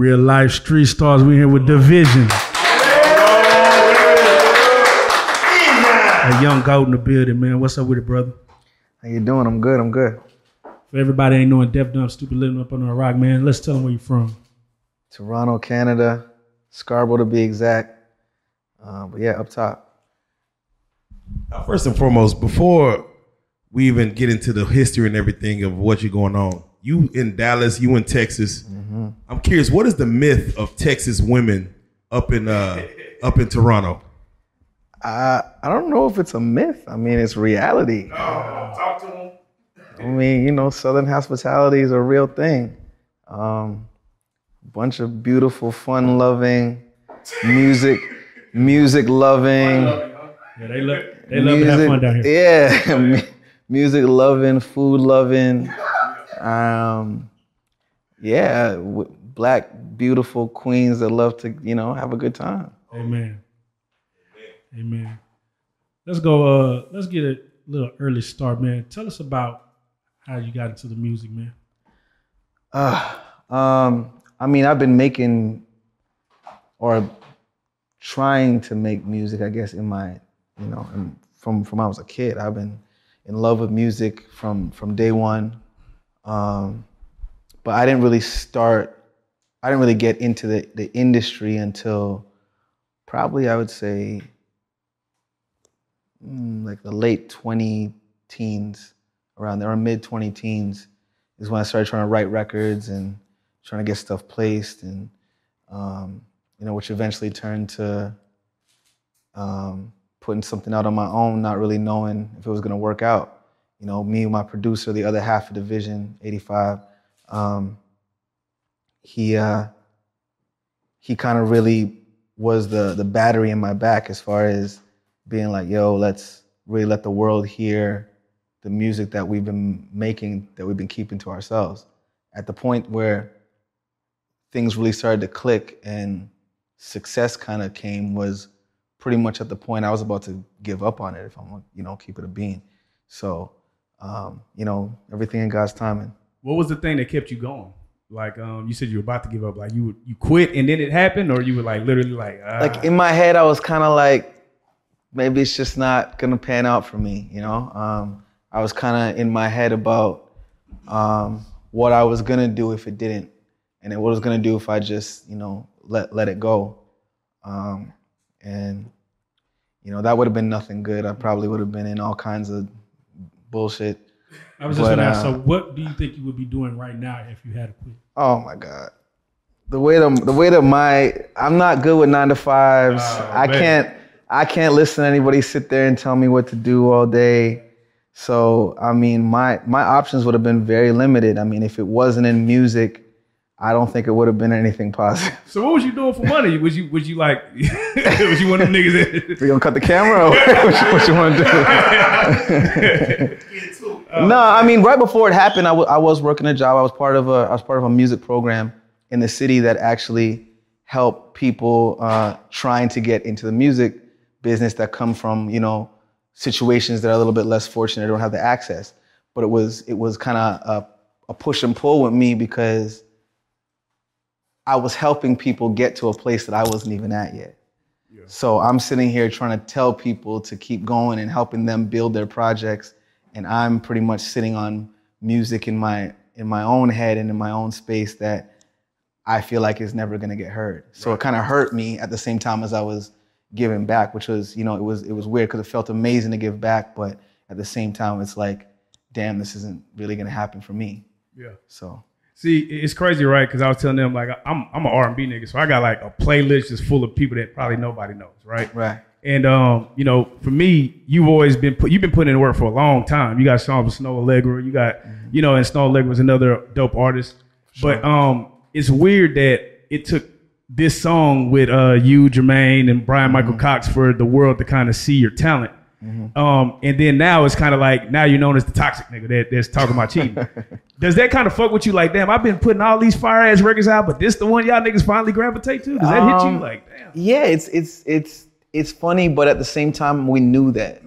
Real life street stars. We here with Division. A young goat in the building, man. What's up with it, brother? How you doing? I'm good. I'm good. For everybody ain't knowing Def Dumb Stupid Living Up on a Rock, man. Let's tell them where you're from. Toronto, Canada, Scarborough to be exact. Uh, but yeah, up top. Now, first and foremost, before we even get into the history and everything of what you're going on, you in Dallas, you in Texas. I'm curious, what is the myth of Texas women up in uh up in Toronto? I I don't know if it's a myth. I mean, it's reality. talk to them. I mean, you know, Southern hospitality is a real thing. Um, bunch of beautiful, fun-loving, music, music loving. Yeah, they love they love to have fun down here. Yeah, music loving, food loving. Um, yeah, w- black beautiful queens that love to you know have a good time. Amen. Amen. Let's go. Uh, let's get a little early start, man. Tell us about how you got into the music, man. Uh, um, I mean, I've been making or trying to make music, I guess, in my, you know, from from when I was a kid. I've been in love with music from from day one. Um, but I didn't really start. I didn't really get into the the industry until probably I would say mm, like the late twenty teens, around there, or mid twenty teens, is when I started trying to write records and trying to get stuff placed, and um, you know, which eventually turned to um, putting something out on my own, not really knowing if it was going to work out. You know, me and my producer, the other half of Division 85, um, he uh, he kind of really was the the battery in my back as far as being like, yo, let's really let the world hear the music that we've been making, that we've been keeping to ourselves. At the point where things really started to click and success kind of came was pretty much at the point I was about to give up on it if I'm, you know, keep it a bean. So, um, you know, everything in God's timing. What was the thing that kept you going? Like, um, you said you were about to give up. Like, you you quit and then it happened, or you were like literally like, ah. like in my head, I was kind of like, maybe it's just not gonna pan out for me, you know. Um, I was kind of in my head about um, what I was gonna do if it didn't, and then what I was gonna do if I just, you know, let let it go. Um, and you know, that would have been nothing good. I probably would have been in all kinds of bullshit. I was just but, gonna ask. uh, So, what do you think you would be doing right now if you had to quit? Oh my god. The way the the way that my I'm not good with nine to fives. Oh, I man. can't I can't listen to anybody sit there and tell me what to do all day. So I mean my my options would have been very limited. I mean if it wasn't in music, I don't think it would have been anything positive. So, what was you doing for money? Was you was you like was you one of them niggas that We gonna cut the camera what you, what you want to do? no, I mean, right before it happened, I was working a job. I was part of a I was part of a music program in the city that actually helped people uh, trying to get into the music business that come from you know situations that are a little bit less fortunate, don't have the access. But it was it was kind of a, a push and pull with me because I was helping people get to a place that I wasn't even at yet. So I'm sitting here trying to tell people to keep going and helping them build their projects, and I'm pretty much sitting on music in my in my own head and in my own space that I feel like is never gonna get heard. So it kind of hurt me at the same time as I was giving back, which was you know it was it was weird because it felt amazing to give back, but at the same time it's like, damn, this isn't really gonna happen for me. Yeah. So See, it's crazy, right? Because I was telling them like I'm I'm an R and B nigga, so I got like a playlist just full of people that probably nobody knows, right? right. And um, you know, for me, you've always been put, you've been putting in work for a long time. You got songs with Snoh Aalegra, you got you know, and Snoh Aalegra was another dope artist. Sure. But um, it's weird that it took this song with uh you, Jermaine, and Bryan-Michael Cox for the world to kind of see your talent. Um, and then now it's kind of like now you're known as the toxic nigga that, that's talking about cheating. Does that kind of fuck with you? Like, damn, I've been putting all these fire ass records out, but this the one y'all niggas finally gravitate to? Does that hit you? Um, Like, damn. Yeah, it's it's it's it's funny, but at the same time, we knew that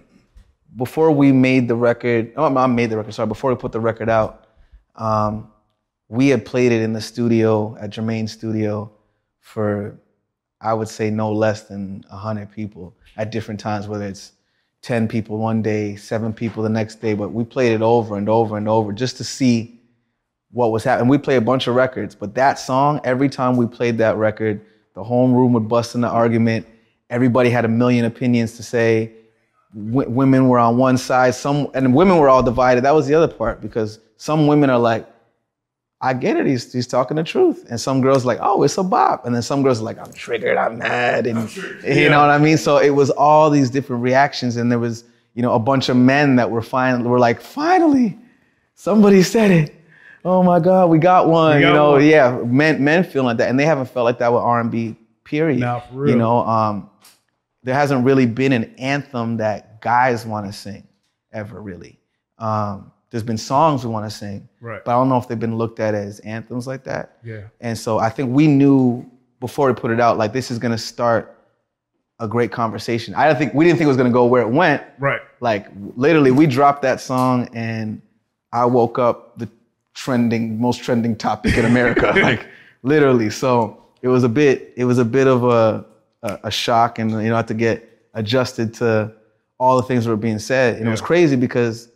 before we made the record. Oh, I made the record. Sorry, before we put the record out, um, we had played it in the studio at Jermaine's studio for, I would say, no less than hundred people at different times, whether it's 10 people one day, seven people the next day, but we played it over and over and over just to see what was happening. We played a bunch of records, but that song, every time we played that record, the home room would bust in the argument. Everybody had a million opinions to say. W- women were on one side, some, and women were all divided. That was the other part because some women are like, I get it. He's, he's talking the truth. And some girls like, oh, it's a bop. And then some girls are like, I'm triggered. I'm mad. And you yeah. know what I mean? So it was all these different reactions. And there was, you know, a bunch of men that were finally were like, finally, somebody said it. Oh my God, we got one. We got you know, one. yeah, men men feel like that. And they haven't felt like that with R&B, period. Now, for real. You know, um, there hasn't really been an anthem that guys want to sing ever really. Um, there's been songs we want to sing, right. but I don't know if they've been looked at as anthems like that. Yeah. And so I think we knew before we put it out, like this is gonna start a great conversation. I don't think we didn't think it was gonna go where it went. Right. Like literally, we dropped that song and I woke up the trending, most trending topic in America. like literally. So it was a bit, it was a bit of a a, a shock, and you know, I had to get adjusted to all the things that were being said. And yeah. it was crazy because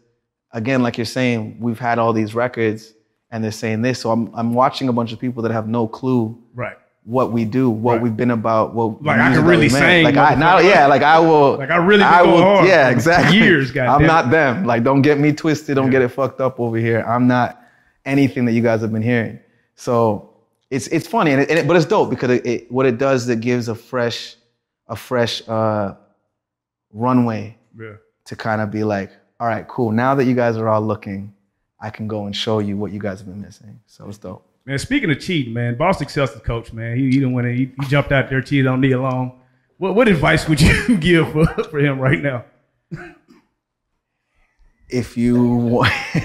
again, like you're saying, we've had all these records and they're saying this. So I'm I'm watching a bunch of people that have no clue right what we do, what right. we've been about, what like I can really sing. Like I now, yeah, like I will. Like I really I will, hard yeah, exactly. Years, guys. I'm not them. Like don't get me twisted. Don't yeah. get it fucked up over here. I'm not anything that you guys have been hearing. So it's it's funny, and, it, and it, but it's dope because it, it, what it does is it gives a fresh a fresh uh, runway yeah. to kind of be like, all right, cool. Now that you guys are all looking, I can go and show you what you guys have been missing. So it's dope. Man, speaking of cheating, man, Boston Celtics coach, man, he, he didn't win it. He, he, jumped out there, cheated on Nia Long. What what advice would you give for, for him right now? If you want,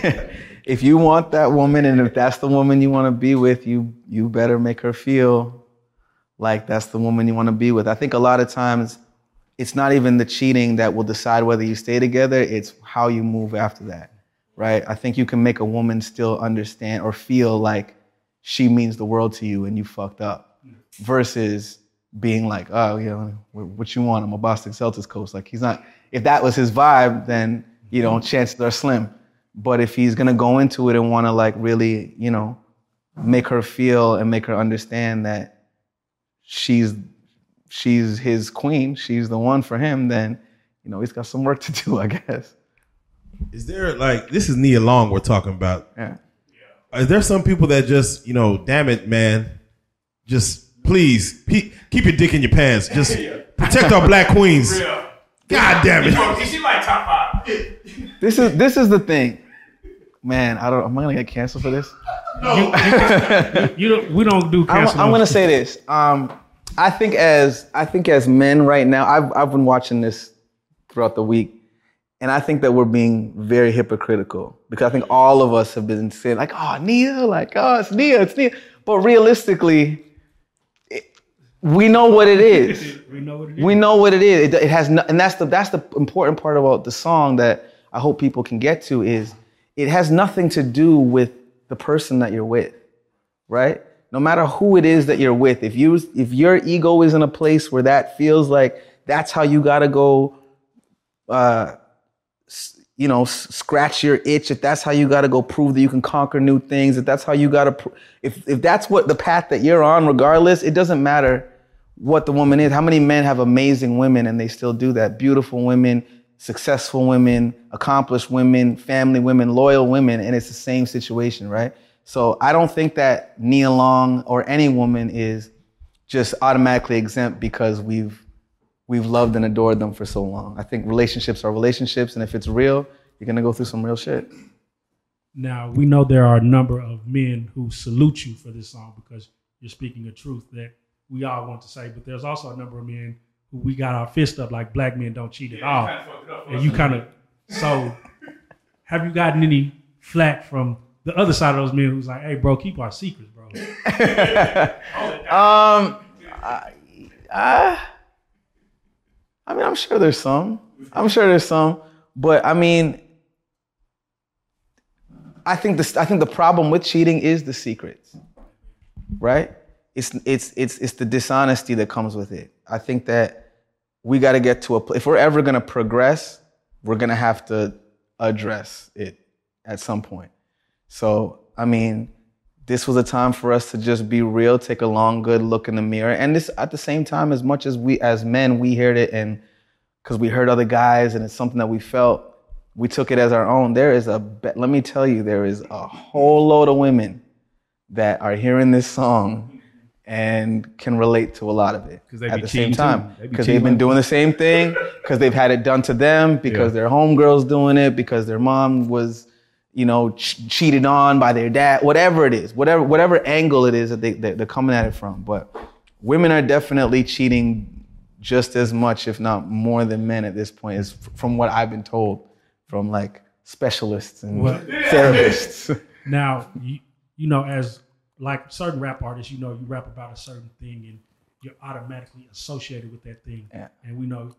if you want that woman, and if that's the woman you want to be with, you you better make her feel like that's the woman you want to be with. I think a lot of times it's not even the cheating that will decide whether you stay together, it's how you move after that, right? I think you can make a woman still understand or feel like she means the world to you and you fucked up versus being like, oh, you know, what you want? I'm a Boston Celtics coach. Like, he's not, if that was his vibe, then, you know, chances are slim. But if he's gonna go into it and wanna like really, you know, make her feel and make her understand that she's she's his queen, she's the one for him, then you know he's got some work to do, I guess. Is there like this is Nia Long we're talking about? Yeah. Is there some people that just you know, damn it, man, just please keep your dick in your pants, just protect our black queens. God damn it! She like top five. This is this is the thing, man. I don't. Am I gonna get canceled for this? No. You, you, you don't. We don't do. I'm, I'm gonna say this. Um, I think as I think as men right now, I've I've been watching this throughout the week, and I think that we're being very hypocritical because I think all of us have been saying like, "Oh, Nia," like, "Oh, it's Nia, it's Nia," but realistically, it, we know what it is. we know what it is. We know what it is. It, it has, no, and that's the that's the important part about the song that I hope people can get to is it has nothing to do with the person that you're with, right? No matter who it is that you're with, if you if your ego is in a place where that feels like that's how you gotta go, uh, you know, scratch your itch. If that's how you gotta go prove that you can conquer new things. If that's how you gotta, pr- if if that's what the path that you're on, regardless, it doesn't matter what the woman is. How many men have amazing women and they still do that? Beautiful women, successful women, accomplished women, family women, loyal women, and it's the same situation, right? So I don't think that Nia Long or any woman is just automatically exempt because we've we've loved and adored them for so long. I think relationships are relationships, and if it's real, you're gonna go through some real shit. Now we know there are a number of men who salute you for this song because you're speaking a truth that we all want to say, but there's also a number of men who we got our fist up like black men don't cheat at all, and you kind of so. Have you gotten any flack from the other side of those men who's like, "Hey, bro, keep our secrets, bro." um, I, I, I mean, I'm sure there's some. I'm sure there's some, but I mean, I think the I think the problem with cheating is the secrets, right? It's it's it's it's the dishonesty that comes with it. I think that we got to get to a place. If we're ever gonna progress, we're gonna have to address it at some point. So I mean, this was a time for us to just be real, take a long, good look in the mirror, and this at the same time, as much as we as men we heard it and because we heard other guys and it's something that we felt we took it as our own. There is a, let me tell you, there is a whole load of women that are hearing this song and can relate to a lot of it they at the same time be because they've been doing the same thing because they've had it done to them because Yeah. their homegirls doing it because their mom was you know ch- cheated on by their dad whatever it is whatever whatever angle it is that they that they're coming at it from but women are definitely cheating just as much if not more than men at this point is f- from what I've been told from like specialists and Well- therapists Now, you, you know, as like certain rap artists, you know, you rap about a certain thing and you're automatically associated with that thing. Yeah. And we know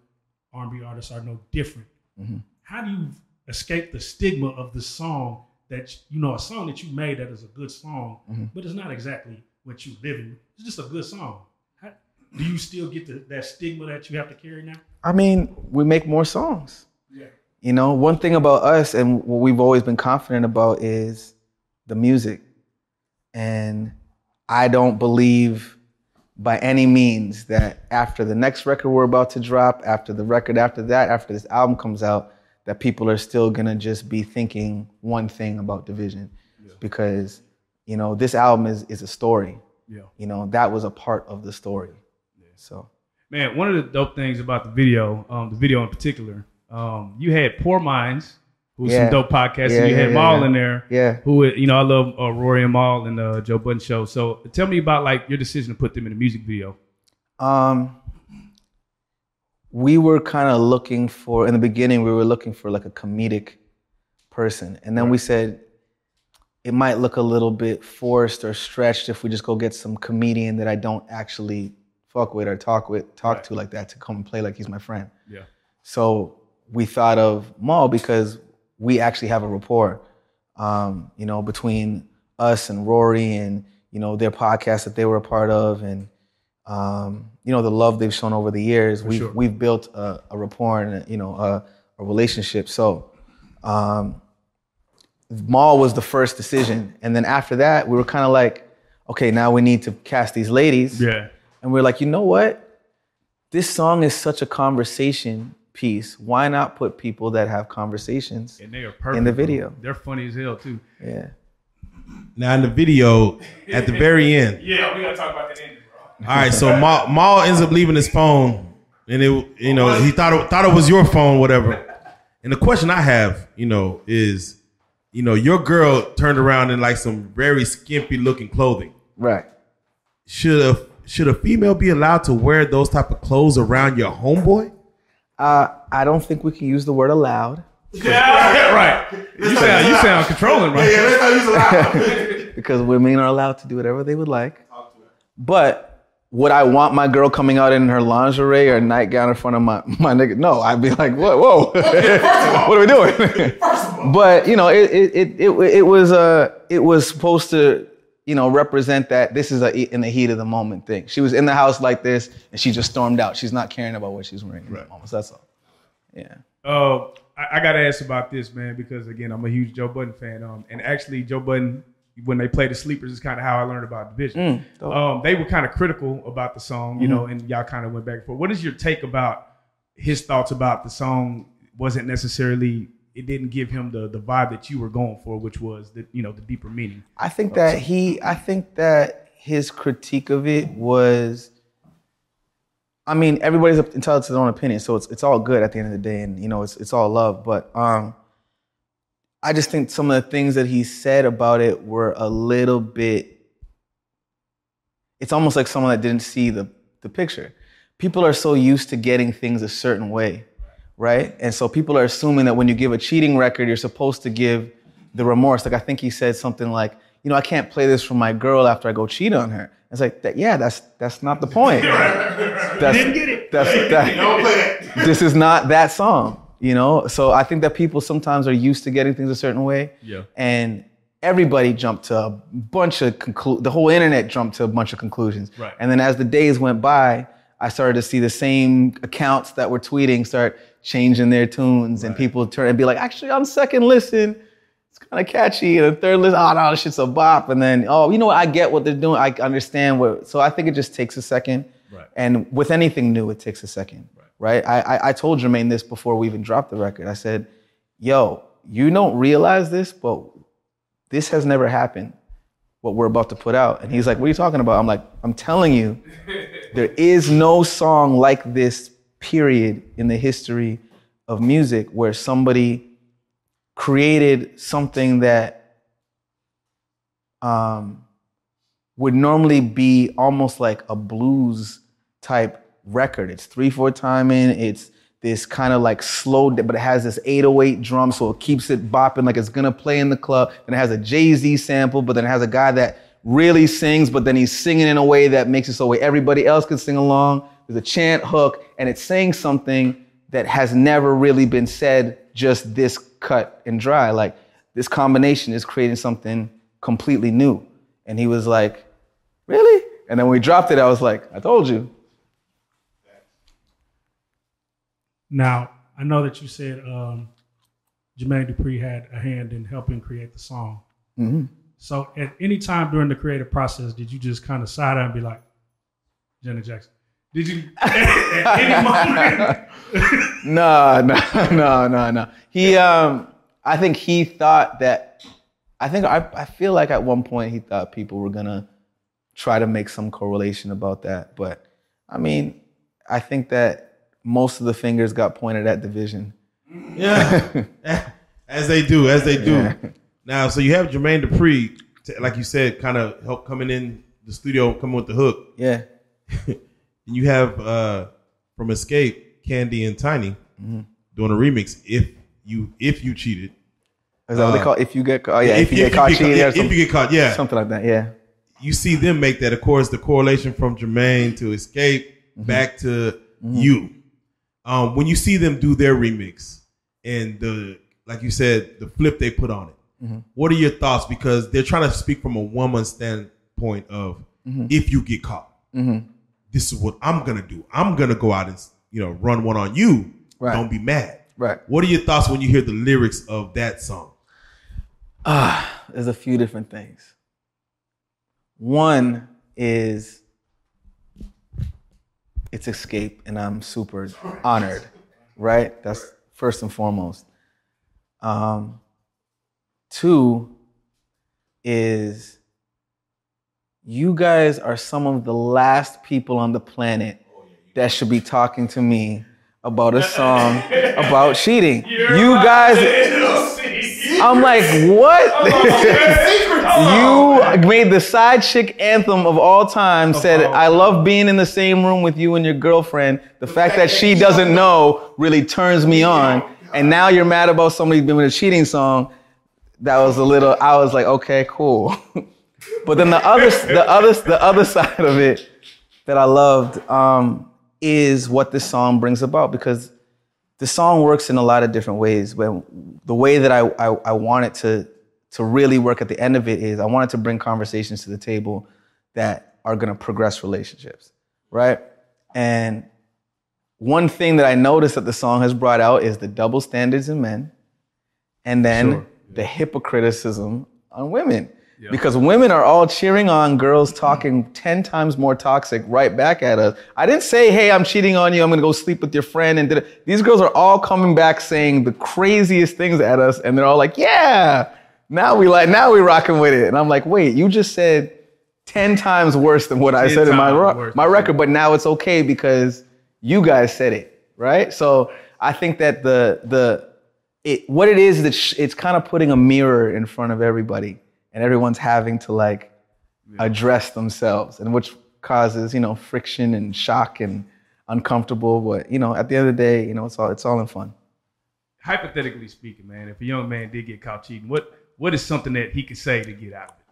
R&B artists are no different. Mm-hmm. How do you escape the stigma of the song that, you know, a song that you made that is a good song, Mm-hmm. but it's not exactly what you live in. It's just a good song. How, do you still get the, that stigma that you have to carry now? I mean, we make more songs. Yeah. You know, one thing about us and what we've always been confident about is the music. And I don't believe by any means that after the next record we're about to drop, after the record after that, after this album comes out, that people are still gonna just be thinking one thing about division. Because, you know, this album is is a story. Yeah. You know, that was a part of the story. yeah. So Man, one of the dope things about the video, um, the video in particular, um, you had Pour Minds, who's Yeah. some dope podcasting. Yeah, you had yeah, Mal yeah. in there. Yeah. Who you know, I love uh, Rory and Mal and uh, Joe Budden show. So tell me about like your decision to put them in a music video. Um, we were kind of looking for in the beginning. We were looking for like a comedic person, and then we said it might look a little bit forced or stretched if we just go get some comedian that I don't actually fuck with or talk with, talk to like that to come and play like he's my friend. Yeah. So we thought of Mal because we actually have a rapport, um, you know, between us and Rory and, you know, their podcast that they were a part of and, um, you know, the love they've shown over the years. We've, sure. we've built a, a rapport and, a, you know, a, a relationship. So um, Mal was the first decision. And then after that, we were kind of like, okay, now we need to cast these ladies. Yeah. And we're like, you know what? This song is such a conversation piece. Why not put people that have conversations? And they are perfect In the bro. video. They're funny as hell too. Yeah. Now in the video, at the very end, Yeah, we gotta talk about that ending, bro. All right. So Mal, Mal ends up leaving his phone, and it, you know, he thought it, thought it was your phone, whatever. And the question I have, you know, is, you know, your girl turned around in like some very skimpy looking clothing. Right. Should a should a female be allowed to wear those type of clothes around your homeboy? Uh, I don't think we can use the word allowed Yeah, right. You sound you sound controlling, right? because women are allowed to do whatever they would like. But would I want my girl coming out in her lingerie or nightgown in front of my, my nigga? No, I'd be like, whoa, whoa. what are we doing? but you know, it it it it, it was uh it was supposed to you know represent that this is a in the heat of the moment thing. She was in the house like this and she just stormed out. She's not caring about what she's wearing in the moment. So that's all. Yeah. Uh, I, I got to ask about this, man, because again, I'm a huge Joe Budden fan. Um, and actually, Joe Budden, when they play the Sleepers, is kind of how I learned about Division. dope. um, they were kind of critical about the song, you know, and y'all kind of went back and forth. What is your take about his thoughts about the song? Wasn't necessarily it didn't give him the the vibe that you were going for, which was the you know the deeper meaning. I think that he, I think that his critique of it was, I mean, everybody's entitled to their own opinion, so it's it's all good at the end of the day, and you know, it's it's all love. But um, I just think some of the things that he said about it were a little bit. It's almost like someone that didn't see the the picture. People are so used to getting things a certain way, right? And so people are assuming that when you give a cheating record, you're supposed to give the remorse. Like I think he said something like, you know, I can't play this for my girl after I go cheat on her. It's like, that, yeah, that's that's not the point. That's, Didn't get it. That's that. This is not that song, you know. So I think that people sometimes are used to getting things a certain way, Yeah. and everybody jumped to a bunch of conclu- the whole internet jumped to a bunch of conclusions. Right. And then as the days went by, I started to see the same accounts that were tweeting start changing their tunes, and people turn and be like, actually, on second listen, it's kind of catchy. And third listen, oh no, this shit's a bop. And then, oh, you know what? I get what they're doing. I understand what. So I think it just takes a second. Right. And with anything new, it takes a second. Right. I, I I told Jermaine this before we even dropped the record. I said, yo, you don't realize this, but this has never happened. What we're about to put out. And he's like, what are you talking about? I'm like, I'm telling you, there is no song like this, period, in the history of music where somebody created something that um, would normally be almost like a blues type record. It's three four timing. It's this kind of like slow, but it has this 808 drum, so it keeps it bopping like it's gonna play in the club. And it has a Jay Z sample, but then it has a guy that really sings, but then he's singing in a way that makes it so way everybody else can sing along. There's a chant hook, and it's saying something that has never really been said just this cut and dry. Like this combination is creating something completely new. And he was like, Really? And then when we dropped it, I was like, I told you. Now, I know that you said um, Jermaine Dupri had a hand in helping create the song. Mm-hmm. So, at any time during the creative process, did you just kind of side eye and be like, Janet Jackson? Did you at, at any moment? no, no, no, no, no. He, um, I think he thought that. I think I, I feel like at one point he thought people were gonna try to make some correlation about that, but I mean, I think that most of the fingers got pointed at division. Yeah, as they do, as they do. Yeah. Now, so you have Jermaine Dupri, like you said, kind of help coming in the studio, coming with the hook. Yeah, And you have uh, from Xscape, Kandi and Tiny Mm-hmm. doing a remix. If you if you cheated, is that what they Uh, call? If you get, oh yeah, if, you get caught cheating, yeah, or if you get caught, yeah, something like that. Yeah, you see them make that. Of course, the correlation from Jermaine to Xscape Mm-hmm. back to you. Um, when you see them do their remix and the like you said, the flip they put on it. Mm-hmm. What are your thoughts? Because they're trying to speak from a woman's standpoint of Mm-hmm. if you get caught, this is what I'm gonna do. I'm gonna go out and you know run one on you. Right. Don't be mad. right. What are your thoughts when you hear the lyrics of that song? Ah, There's a few different things. One is it's Xscape, and I'm super honored, right? That's first and foremost. Um, two is you guys are some of the last people on the planet that should be talking to me about a song about cheating. You guys, I'm like, what? You made the side chick anthem of all time. Said, I love being in the same room with you and your girlfriend. The fact that she doesn't know really turns me on. And now you're mad about somebody doing a cheating song. That was a little. I was like, okay, cool. but then the other, the other, the other side of it that I loved um, is what this song brings about because the song works in a lot of different ways. But the way that I, I, I want it to, to really work at the end of it is I wanted to bring conversations to the table that are going to progress relationships, right? And one thing that I noticed that the song has brought out is the double standards in men and then Sure. the hypocriticism on women. Because women are all cheering on girls talking 10 times more toxic right back at us. I didn't say, hey, I'm cheating on you, I'm gonna go sleep with your friend. And these girls are all coming back saying the craziest things at us, and they're all like, yeah, now we like, now we rocking with it. And I'm like, wait, you just said 10 times worse than what I said in my, ro- my record, but now it's okay because you guys said it, right? So I think that the, the, it, what it is that sh- it's kind of putting a mirror in front of everybody and everyone's having to like address themselves and which causes you know friction and shock and uncomfortable but you know at the end of the day you know it's all it's all in fun Hypothetically speaking, man, if a young man did get caught cheating, what what is something that he could say to get out of it?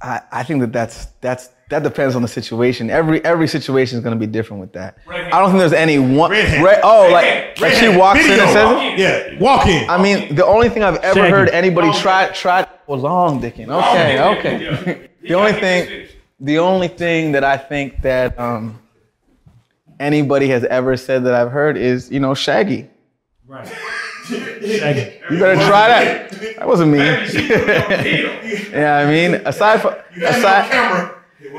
I, I think that that's that's that depends on the situation. Every every situation is going to be different with that. Redhead. I don't think there's any one. Redhead. Red, oh, like Redhead. like she Redhead. walks in and says Walk in. Yeah, walk in. I mean, the only thing I've ever Shaggy. heard anybody Long try dick. try was long dicking. Okay, Long dick, okay. yeah. The only thing, the only thing that I think that um, anybody has ever said that I've heard is, you know, Shaggy. Right. Shaggy. You better try that. That wasn't me. yeah, I mean, aside from aside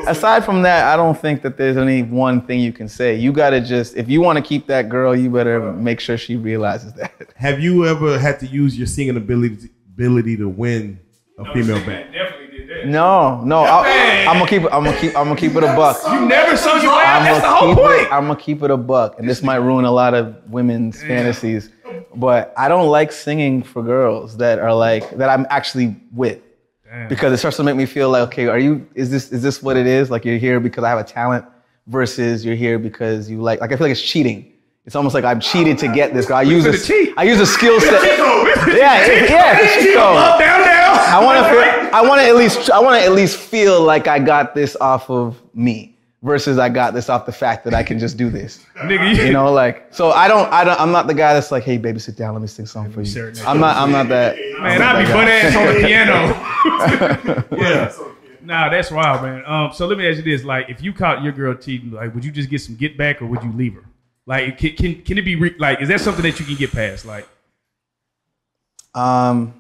aside from that, I don't think that there's any one thing you can say. You gotta just, if you want to keep that girl, you better make sure she realizes that. Have you ever had to use your singing ability ability to win a female back? Definitely did that. No, no, I, I'm gonna keep it. I'm gonna keep. I'm gonna keep it a buck. You never sung your I'm ass. That's the gonna whole keep point. it. I'm gonna keep it a buck, and this might ruin a lot of women's fantasies. But I don't like singing for girls that are like that. I'm actually with Damn. because it starts to make me feel like, okay, are you? Is this is this what it is? Like you're here because I have a talent versus you're here because you like. Like I feel like it's cheating. It's almost like I'm cheated to get this. I use a, cheat. I use a skill set. Yeah, Yeah, it- yeah, it's a. Up, down, down. I want to feel. I want to at least. I want to at least feel like I got this off of me versus I got this off the fact that I can just do this. Nigga, You know, like so. I don't. I don't. I'm not the guy that's like, hey, baby, sit down. Let me sing a song for you. I'm not. I'm not that. Man, I'm I not be butt ass on the piano. yeah. Nah, that's wild, man. Um, so let me ask you this: like, if you caught your girl cheating, like, would you just get some get back, or would you leave her? Like, can can, can it be re- like? Is that something that you can get past? Like, Um,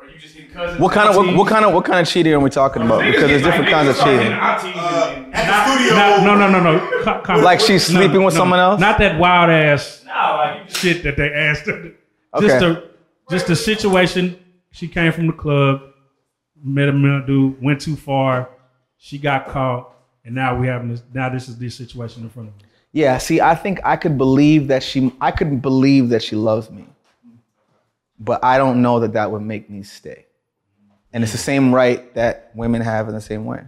or you just hit cousins? What kind of what, what kind of what kind of cheating are we talking about? Because there's different kinds of cheating. Uh, at the studio. Not, no, no, no, no. Co- com- Like she's no, sleeping with no, someone else? Not that wild ass No, like, you just, shit that they asked her. Just Okay. a just a situation. She came from the club, met a male dude, went too far. She got caught, and now we having this. Now this is this situation in front of us. Yeah, see, I think I could believe that she, I could believe that she loves me, but I don't know that that would make me stay. And it's the same right that women have in the same way.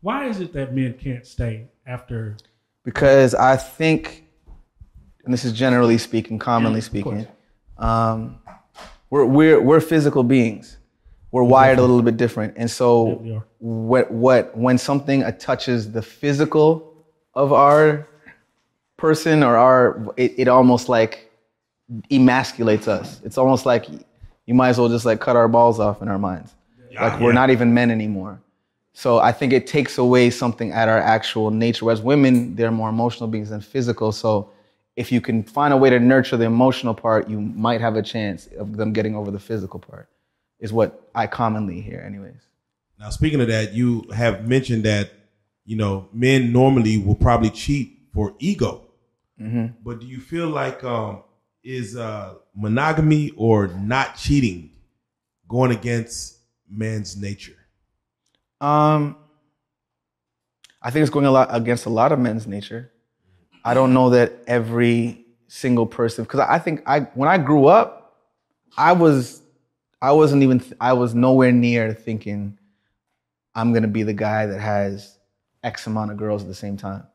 Why is it that men can't stay after? Because I think, and this is generally speaking, commonly speaking, um, we're, we're, we're physical beings. We're wired a little bit different. And so what, what, when something touches the physical of our person or our, it, it almost like emasculates us. It's almost like you might as well just like cut our balls off in our minds. like we're not even men anymore. So I think it takes away something at our actual nature. Whereas women, they're more emotional beings than physical. So if you can find a way to nurture the emotional part, you might have a chance of them getting over the physical part. Is what I commonly hear, anyways. Now, speaking of that, you have mentioned that you know men normally will probably cheat for ego. But do you feel like um, is uh, monogamy or not cheating going against man's nature? Um, I think it's going a lot against a lot of men's nature. I don't know that every single person, because I think I when I grew up, I was I wasn't even I was nowhere near thinking I'm gonna be the guy that has X amount of girls at the same time.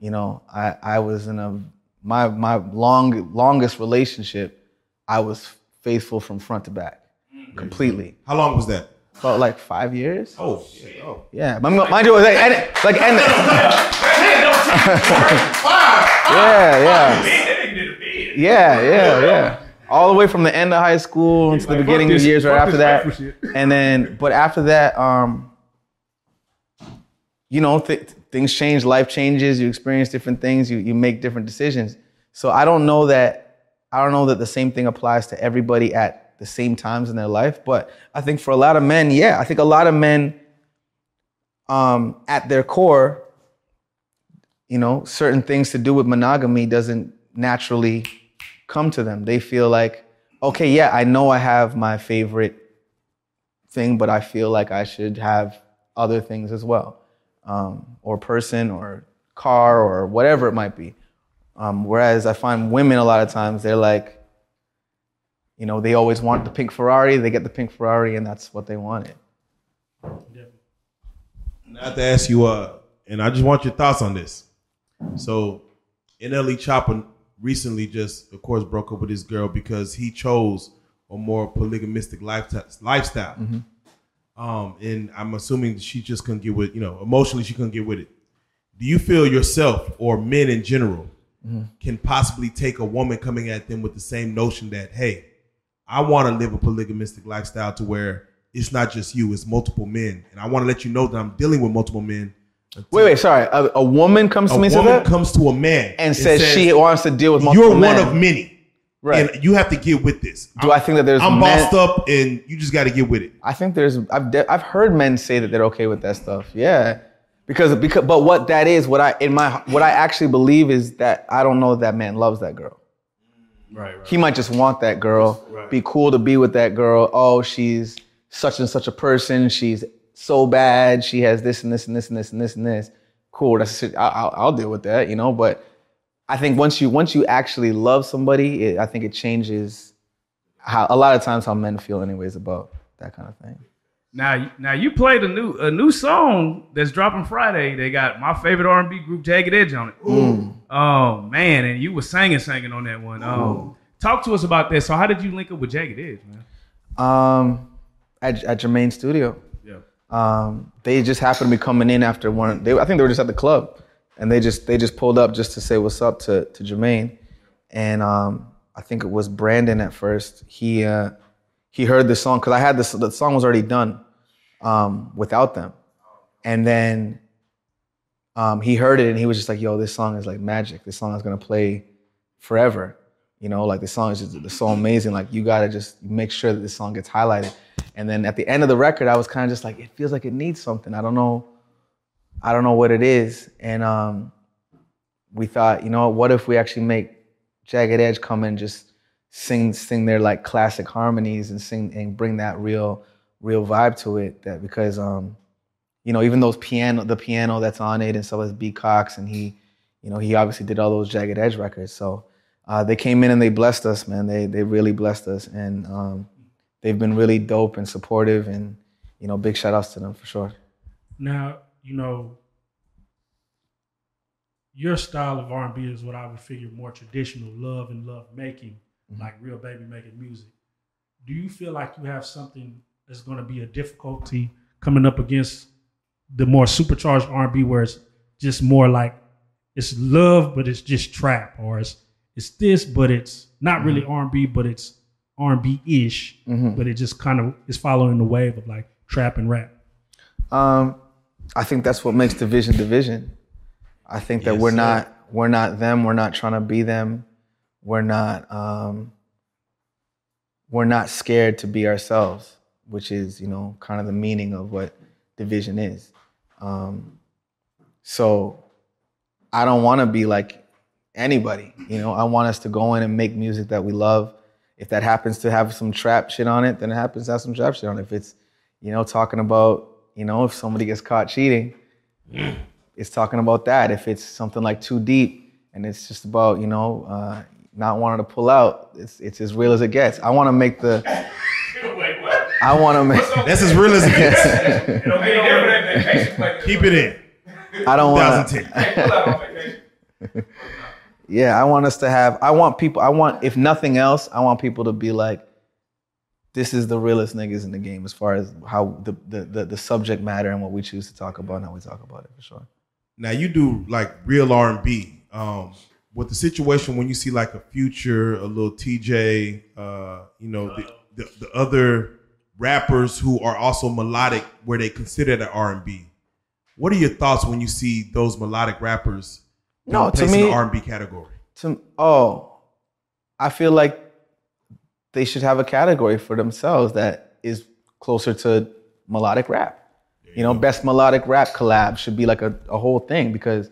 You know, I I was in a my my long longest relationship, I was faithful from front to back, completely. How long was that? About like five years. Oh, shit. oh. Yeah, mind mind you, was like, and, like, and, yeah, yeah, yeah, yeah, yeah. All the way from the end of high school into the beginning of the years right after that, and then, but after that, um, you know, th- things change, life changes, you experience different things, you you make different decisions. So I don't know that I don't know that the same thing applies to everybody at the same times in their life, but I think for a lot of men, yeah, I think a lot of men um, at their core, you know, certain things to do with monogamy doesn't naturally come to them. They feel like, okay, yeah, I know I have my favorite thing, but I feel like I should have other things as well, um, or person, or car, or whatever it might be. Um, whereas I find women a lot of times they're like, you know, they always want the pink Ferrari. They get the pink Ferrari, and that's what they wanted. I have to ask you, uh, and I just want your thoughts on this. So, NLE Choppa recently just, of course, broke up with his girl because he chose a more polygamistic lifestyle. lifestyle. Um, and I'm assuming she just couldn't get with you know emotionally she couldn't get with it. Do you feel yourself or men in general can possibly take a woman coming at them with the same notion that hey, I want to live a polygamistic lifestyle to where it's not just you, it's multiple men, and I want to let you know that I'm dealing with multiple men. Wait, wait, sorry. A, a woman comes to me and says woman comes to a man and says, she wants to deal with multiple "You're one of many, Right. And you have to get with this. Do I think that there's I'm men- bossed up, and you just got to get with it." I think there's I've de- I've heard men say that they're okay with that stuff. Yeah. Because because but what that is what I in my what I actually believe is that I don't know that man loves that girl. Right, right. He might just want that girl, Right. be cool to be with that girl. Oh, she's such and such a person. She's so bad. She has this and this and this and this and this and this. Cool. That's I- I'll, I'll deal with that, you know. But I think once you once you actually love somebody, it, I think it changes how a lot of times how men feel, anyways, about that kind of thing. Now, now you played a new a new song that's dropping Friday. They got my favorite R and B group, Jagged Edge, on it. Oh man, and you were singing, singing on that one. Um, talk to us about that. So, how did you link up with Jagged Edge, man? Um, at, at Jermaine Studio. Yeah. Um, they just happened to be coming in after one. They, I think they were just at the club, and they just they just pulled up just to say what's up to to Jermaine, and um, I think it was Brandon at first. He uh, he heard the song because I had this. The song was already done um, without them, and then um, he heard it and he was just like, "Yo, this song is like magic. This song is gonna play forever." You know, like the song is just so amazing. Like you gotta just make sure that this song gets highlighted. And then at the end of the record, I was kind of just like, it feels like it needs something. I don't know, I don't know what it is. And um, we thought, you know, what if we actually make Jagged Edge come and just sing sing their like classic harmonies and sing and bring that real real vibe to it. That because um, you know, even those piano the piano that's on it and so is B Cox and he, you know, he obviously did all those Jagged Edge records. So uh, they came in and they blessed us, man. They they really blessed us, and um, they've been really dope and supportive, and you know, big shout outs to them for sure. Now, you know, your style of R and B is what I would figure more traditional love and love making, mm-hmm. like real baby making music. Do you feel like you have something that's going to be a difficulty coming up against the more supercharged R and B, where it's just more like it's love, but it's just trap, or it's it's this, but it's not really mm-hmm. R and B, but it's R and B ish, mm-hmm. but it just kind of is following the wave of like trap and rap. Um, I think that's what makes division division. I think that Yes, we're sir. not we're not them. We're not trying to be them. We're not um, we're not scared to be ourselves, which is you know kind of the meaning of what division is. Um, so I don't want to be like anybody. You know, I want us to go in and make music that we love. If that happens to have some trap shit on it, then it happens to have some trap shit on it. If it's, you know, talking about, you know, if somebody gets caught cheating, it's talking about that. If it's something like too deep and it's just about, you know, uh, not wanting to pull out, it's it's as real as it gets. I want to make the. Wait, what? I want to make. That's as real as it gets. Keep it in. I don't want. to 2010. Yeah, I want us to have. I want people. I want, if nothing else, I want people to be like, this is the realest niggas in the game as far as how the the the, the subject matter and what we choose to talk about and how we talk about it for sure. Now you do like real R and B. Um, with the situation when you see like a future, a Lil Tjay, uh, you know, the, the the other rappers who are also melodic, where they consider that R and B. What are your thoughts when you see those melodic rappers? No, to placed in the R and B category. To oh, I feel like they should have a category for themselves that is closer to melodic rap. You know, best melodic rap collab should be like a, a whole thing because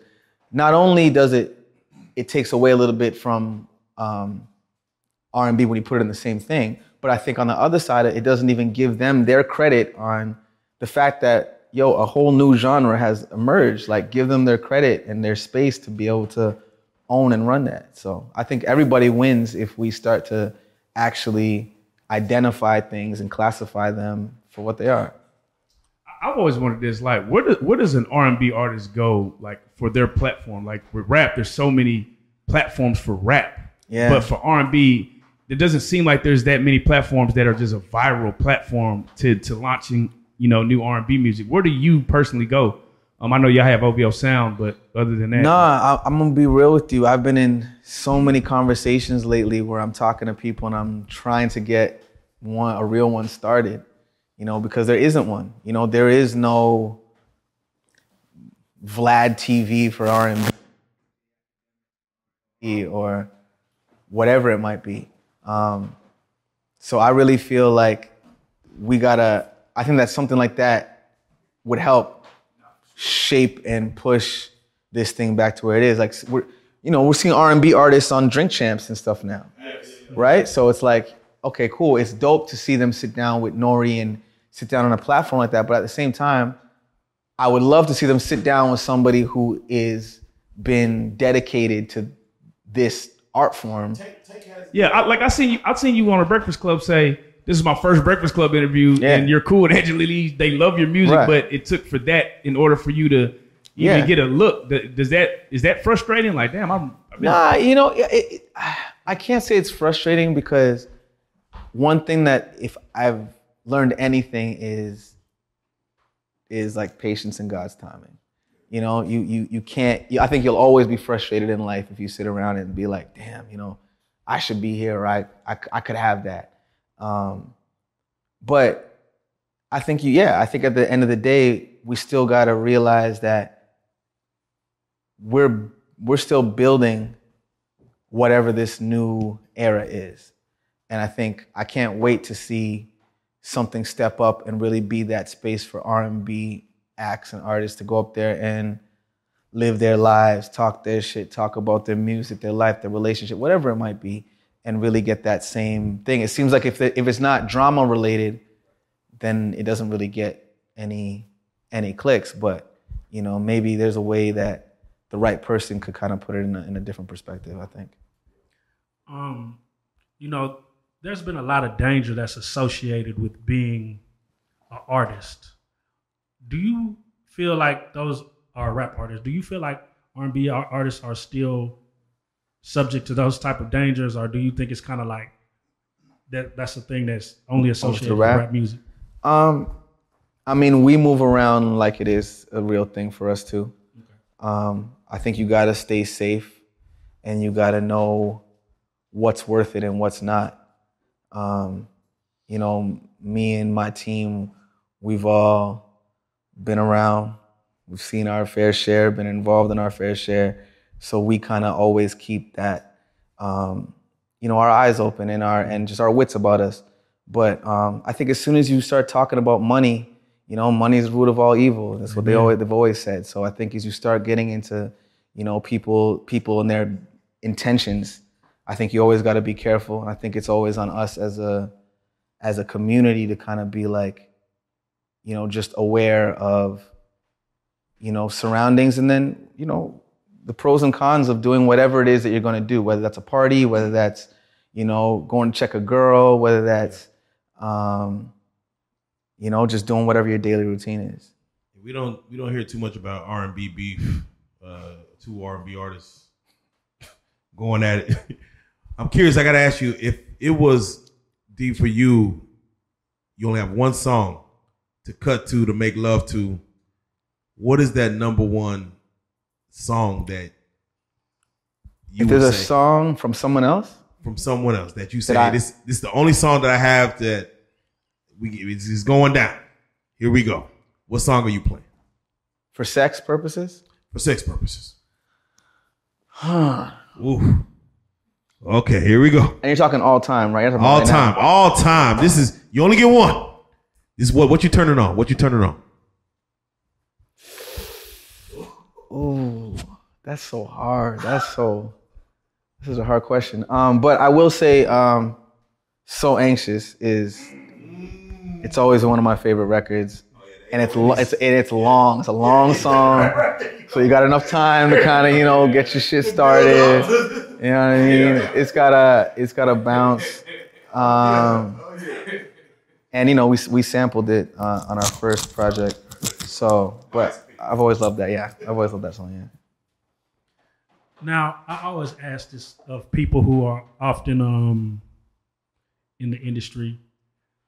not only does it it takes away a little bit from um, R&B when you put it in the same thing, but I think on the other side it doesn't even give them their credit on the fact that yo a whole new genre has emerged. Like give them their credit and their space to be able to own and run that. So I think everybody wins if we start to actually identify things and classify them for what they are. I've always wondered this. Like, where does where does an R and B artist go? Like for their platform. Like with rap, there's so many platforms for rap. Yeah. But for R and B, it doesn't seem like there's that many platforms that are just a viral platform to to launching you know new R and B music. Where do you personally go? Um, I know y'all have OVO Sound, but other than that, Nah, I, I'm gonna be real with you. I've been in so many conversations lately where I'm talking to people and I'm trying to get one a real one started. You know, because there isn't one. You know, there is no Vlad TV for R&B or whatever it might be. Um, so I really feel like we gotta. I think that something like that would help shape and push this thing back to where it is. Like we're, you know, we're seeing R&B artists on Drink Champs and stuff now, right? So it's like, okay, cool. It's dope to see them sit down with N.O.R.E. and sit down on a platform like that. But at the same time, I would love to see them sit down with somebody who is been dedicated to this art form. yeah, I, like I seen you, I seen you on a Breakfast Club say. This is my first Breakfast Club interview, Yeah. and you're cool with Angela Yee. They love your music, Right. but it took for that in order for you to even Yeah. get a look. Does that is that frustrating? Like, damn, I'm. Been- Nah, you know, it, it, I can't say it's frustrating because one thing that if I've learned anything is is like patience and God's timing. You know, you you you can't. You, I think you'll always be frustrated in life if you sit around and be like, "Damn, you know, I should be here, right? I I could have that." Um, but I think you, yeah, I think at the end of the day, we still got to realize that we're we're still building whatever this new era is. And I think I can't wait to see something step up and really be that space for R&B acts and artists to go up there and live their lives, talk their shit, talk about their music, their life, their relationship, whatever it might be, and really get that same thing. It seems like if the, if it's not drama related, then it doesn't really get any any clicks. But you know, maybe there's a way that the right person could kind of put it in a, in a different perspective. I think. um, you know, there's been a lot of danger that's associated with being an artist. Do you feel like those are rap artists? Do you feel like R&B artists are still subject to those type of dangers, or do you think it's kind of like that? That's the thing that's only associated with rap? rap music. Um, I mean, we move around like it is a real thing for us too. Um, I think you got to stay safe, and you got to know what's worth it and what's not. Um, you know, me and my team, we've all been around. We've seen our fair share, been involved in our fair share. So we kind of always keep that, um, you know, our eyes open and our and just our wits about us. But um, I think as soon as you start talking about money, you know, money is the root of all evil. That's what they always they've always said. So I think as you start getting into, you know, people people and their intentions, I think you always got to be careful. And I think it's always on us as a as a community to kind of be like, you know, just aware of, you know, surroundings and then, you know, the pros and cons of doing whatever it is that you're going to do, whether that's a party, whether that's, you know, going to check a girl, whether that's, um, you know, just doing whatever your daily routine is. We don't we don't hear too much about R and B beef. Uh, two R and B artists going at it. I'm curious. I gotta ask you if it was deep for you. You only have one song to cut to to make love to. What is that number one song that you If there's a say song from someone else, from someone else that you say That I- this this is the only song that I have that we it's, it's going down. Here we go. What song are you playing for sex purposes, for sex purposes? Huh. Ooh. Okay, here we go. and you're talking all time, right? All right now. time, all time. This is you only get one. This is what what you turning on. What you turning on? Ooh, that's so hard. That's so. This is a hard question. Um, but I will say, um, "So Anxious" is. It's always one of my favorite records, and it's lo- it's and it's long. It's a long song, so you got enough time to kind of you know get your shit started. You know what I mean? It's got a it's got a bounce. Um, and you know we we sampled it uh, on our first project. So, but I've always loved that. Yeah, I've always loved that song. Yeah. Now, I always ask this of people who are often um, in the industry: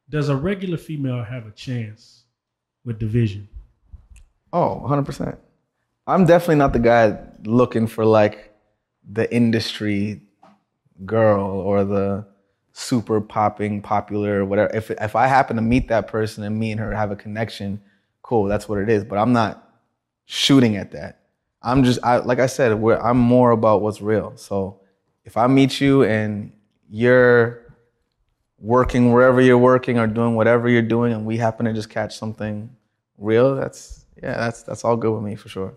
Does a regular female have a chance with dvsn? Oh, 100%. I'm definitely not the guy looking for like the industry girl or the super popping popular or whatever. If if I happen to meet that person and me and her have a connection, cool, that's what it is. But I'm not shooting at that. I'm just I like I said, I'm more about what's real. So if I meet you and you're working wherever you're working or doing whatever you're doing and we happen to just catch something real, that's yeah, that's that's all good with me for sure.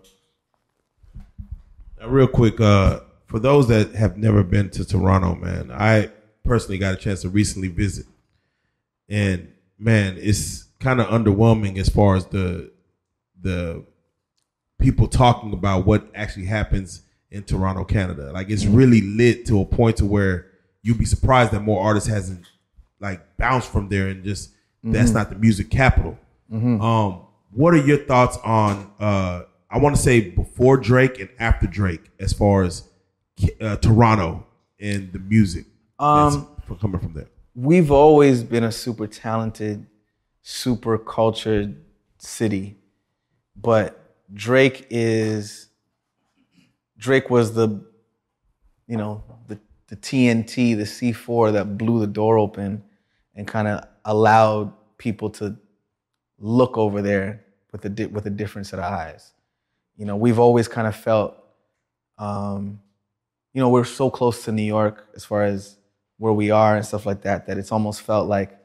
Now, real quick, uh, for those that have never been to Toronto, man, I personally got a chance to recently visit, and man, it's kind of underwhelming as far as the the people talking about what actually happens in Toronto, Canada. Like it's really lit to a point to where you'd be surprised that more artists hasn't like bounced from there and just that's not the music capital. Um, what are your thoughts on uh, I want to say before Drake and after Drake as far as uh, Toronto and the music Um, coming from there? we've always been a super talented, super cultured city, but Drake is Drake was the you know the the TNT, the C4 that blew the door open and kind of allowed people to look over there with a with a different set of eyes. You know, we've always kind of felt um, you know, we're so close to New York as far as where we are and stuff like that, that it's almost felt like,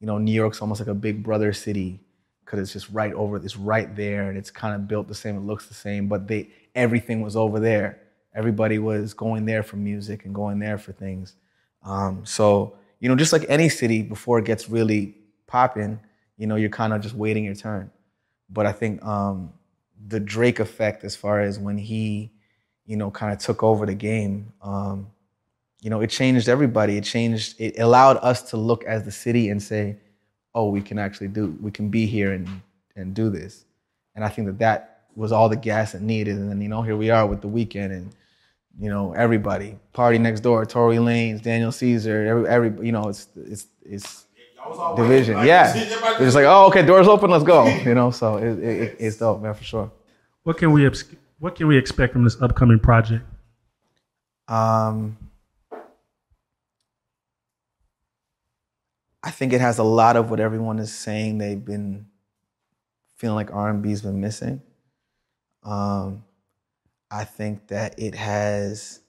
you know, New York's almost like a big brother city because it's just right over, it's right there and it's kind of built the same, it looks the same, but they, everything was over there. Everybody was going there for music and going there for things. Um, so, you know, just like any city before it gets really popping, you know, you're kind of just waiting your turn. But I think um, the Drake effect, as far as when he, you know, kind of took over the game, um, you know, it changed everybody. It changed, it allowed us to look as the city and say, oh, we can actually do, we can be here and, and do this. And I think that that was all the gas it needed. And then, you know, here we are with the Weeknd and, you know, everybody, PARTYNEXTDOOR, Tory Lanez, Daniel Caesar, every, every, you know, it's, it's, it's dvsn. Yeah. It's just like, oh, okay, doors open, let's go. You know, so it, it, it- it's dope, man, for sure. What can we ex- what can we expect from this upcoming project? Um, I think it has a lot of what everyone is saying they've been feeling like R&B's been missing. Um, I think that it has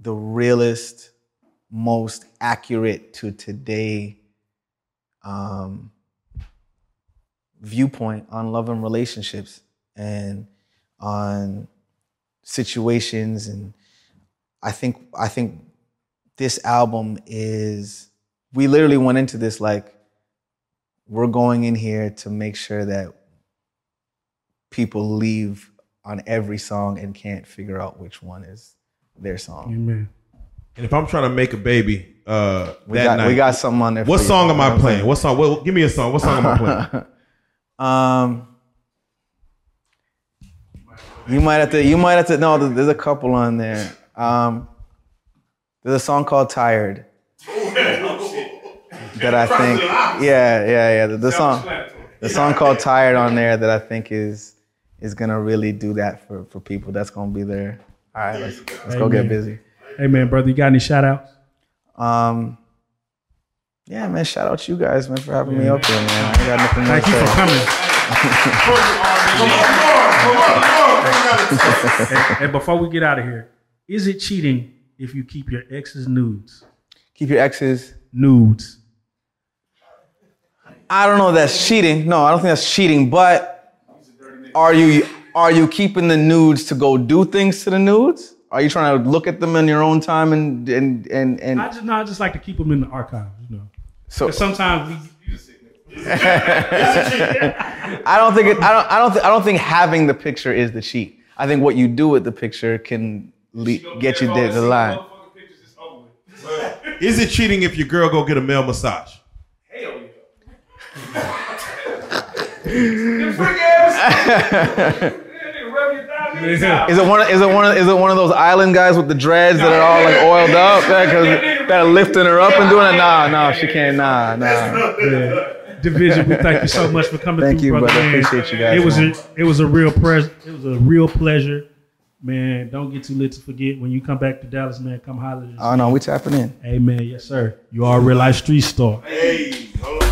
the realest, most accurate to today um, viewpoint on love and relationships and on situations and I think I think this album is we literally went into this like we're going in here to make sure that people leave on every song and can't figure out which one is their song. Amen. And if I'm trying to make a baby, uh, We that got night, we got something on there. what for song am you know I what playing? What song? What, give me a song. What song am I playing? Um, you might have to. You might have to. No, there's- there's a couple on there. Um, there's a song called "Tired" that I think. Yeah, yeah, yeah. The, the song, the song called "Tired" on there that I think is is gonna really do that for for people. That's gonna be there. All right, let's let's go get busy. Hey man, brother, you got any shout outs? Um, yeah, man. Shout out to you guys, man, for having me up here, man. I ain't got nothing Thank you for coming. and, and before we get out of here, is it cheating if you keep your ex's nudes? Keep your exes. Nudes. I don't know if that's cheating. No, I don't think that's cheating. But are you are you keeping the nudes to go do things to the nudes? Are you trying to look at them in your own time and and and and I just no, I just like to keep them in the archives, you know. So sometimes we I don't think it. I don't. I don't. Th- I don't think having the picture is the cheat. I think what you do with the picture can le- get you to the line. Is it cheating if your girl go get a male massage? Is it one? Of, is it one? Of, is it one of those island guys with the dreads that are all like oiled up? Because that are lifting her up and doing it. Nah, nah, she can't. Nah, nah. Yeah. dvsn, we thank you so much for coming Thank through, you, brother. brother. man. Appreciate you guys, It was man. a it was a real pleasure. It was a real pleasure, man. Don't get too lit to forget when you come back to Dallas, man. Come holler. at us. Oh no, we tapping in. Amen. Yes, sir. You are a real life street star. Hey, hold.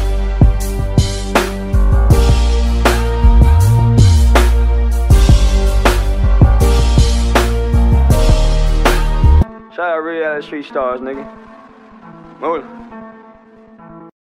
Shout out real out street stars, nigga. Move.